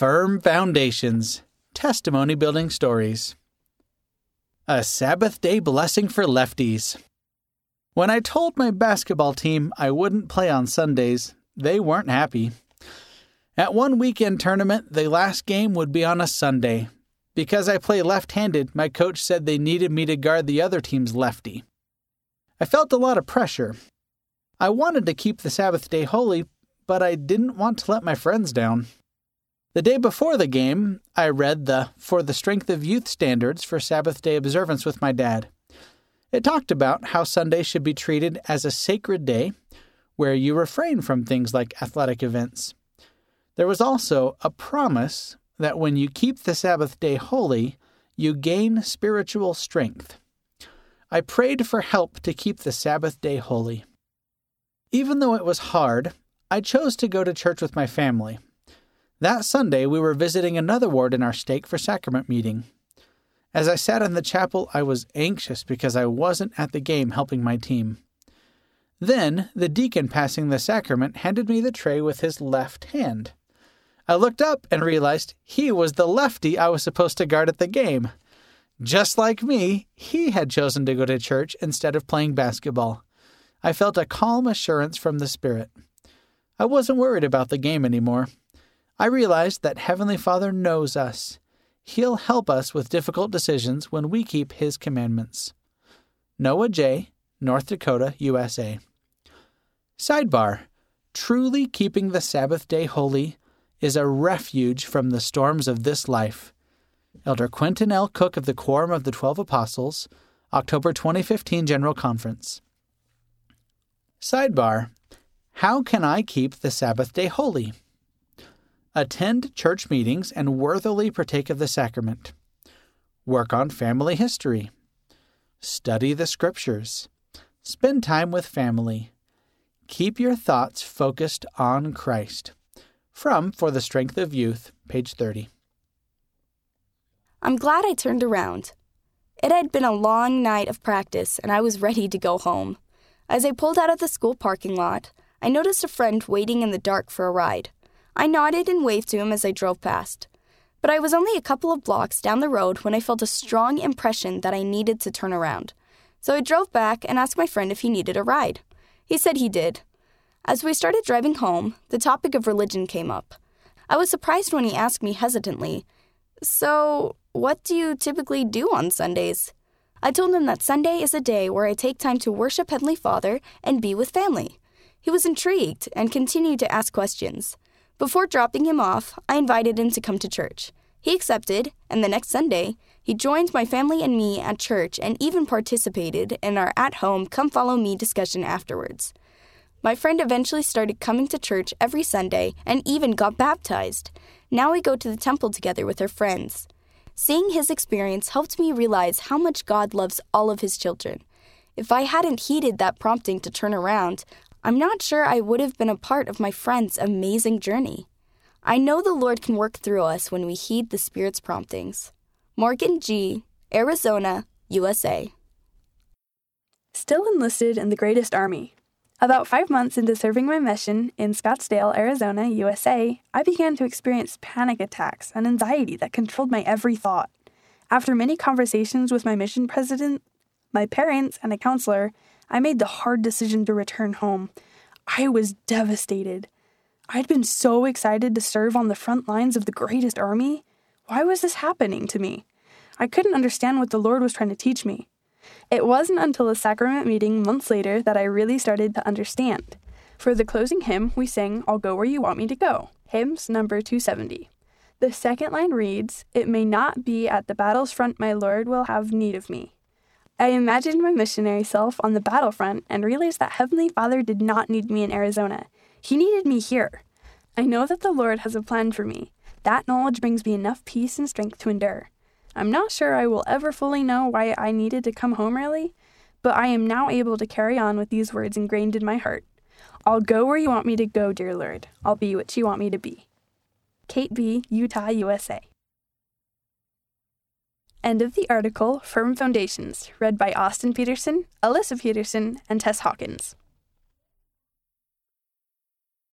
Firm Foundations Testimony Building Stories. A Sabbath Day Blessing for Lefties. When I told my basketball team I wouldn't play on Sundays, they weren't happy. At one weekend tournament, the last game would be on a Sunday. Because I play left handed, my coach said they needed me to guard the other team's lefty. I felt a lot of pressure. I wanted to keep the Sabbath day holy, but I didn't want to let my friends down. The day before the game, I read the For the Strength of Youth standards for Sabbath day observance with my dad. It talked about how Sunday should be treated as a sacred day where you refrain from things like athletic events. There was also a promise that when you keep the Sabbath day holy, you gain spiritual strength. I prayed for help to keep the Sabbath day holy. Even though it was hard, I chose to go to church with my family. That Sunday, we were visiting another ward in our stake for sacrament meeting. As I sat in the chapel, I was anxious because I wasn't at the game helping my team. Then, the deacon passing the sacrament handed me the tray with his left hand. I looked up and realized he was the lefty I was supposed to guard at the game. Just like me, he had chosen to go to church instead of playing basketball. I felt a calm assurance from the Spirit. I wasn't worried about the game anymore. I realized that Heavenly Father knows us. He'll help us with difficult decisions when we keep His commandments. Noah J., North Dakota, USA. Sidebar Truly keeping the Sabbath day holy is a refuge from the storms of this life. Elder Quentin L. Cook of the Quorum of the Twelve Apostles, October 2015 General Conference. Sidebar How can I keep the Sabbath day holy? Attend church meetings and worthily partake of the sacrament. Work on family history. Study the scriptures. Spend time with family. Keep your thoughts focused on Christ. From For the Strength of Youth, page 30. I'm glad I turned around. It had been a long night of practice, and I was ready to go home. As I pulled out of the school parking lot, I noticed a friend waiting in the dark for a ride. I nodded and waved to him as I drove past. But I was only a couple of blocks down the road when I felt a strong impression that I needed to turn around. So I drove back and asked my friend if he needed a ride. He said he did. As we started driving home, the topic of religion came up. I was surprised when he asked me hesitantly, So, what do you typically do on Sundays? I told him that Sunday is a day where I take time to worship Heavenly Father and be with family. He was intrigued and continued to ask questions. Before dropping him off, I invited him to come to church. He accepted, and the next Sunday, he joined my family and me at church and even participated in our at home Come Follow Me discussion afterwards. My friend eventually started coming to church every Sunday and even got baptized. Now we go to the temple together with our friends. Seeing his experience helped me realize how much God loves all of his children. If I hadn't heeded that prompting to turn around, I'm not sure I would have been a part of my friend's amazing journey. I know the Lord can work through us when we heed the Spirit's promptings. Morgan G., Arizona, USA. Still enlisted in the greatest army. About five months into serving my mission in Scottsdale, Arizona, USA, I began to experience panic attacks and anxiety that controlled my every thought. After many conversations with my mission president, my parents, and a counselor, I made the hard decision to return home. I was devastated. I'd been so excited to serve on the front lines of the greatest army. Why was this happening to me? I couldn't understand what the Lord was trying to teach me. It wasn't until a sacrament meeting months later that I really started to understand. For the closing hymn, we sang I'll Go Where You Want Me to Go, hymns number 270. The second line reads, It may not be at the battle's front my Lord will have need of me. I imagined my missionary self on the battlefront and realized that Heavenly Father did not need me in Arizona. He needed me here. I know that the Lord has a plan for me. That knowledge brings me enough peace and strength to endure. I'm not sure I will ever fully know why I needed to come home early, but I am now able to carry on with these words ingrained in my heart. I'll go where you want me to go, dear Lord. I'll be what you want me to be. Kate B., Utah, USA. End of the article Firm Foundations, read by Austin Peterson, Alyssa Peterson, and Tess Hawkins.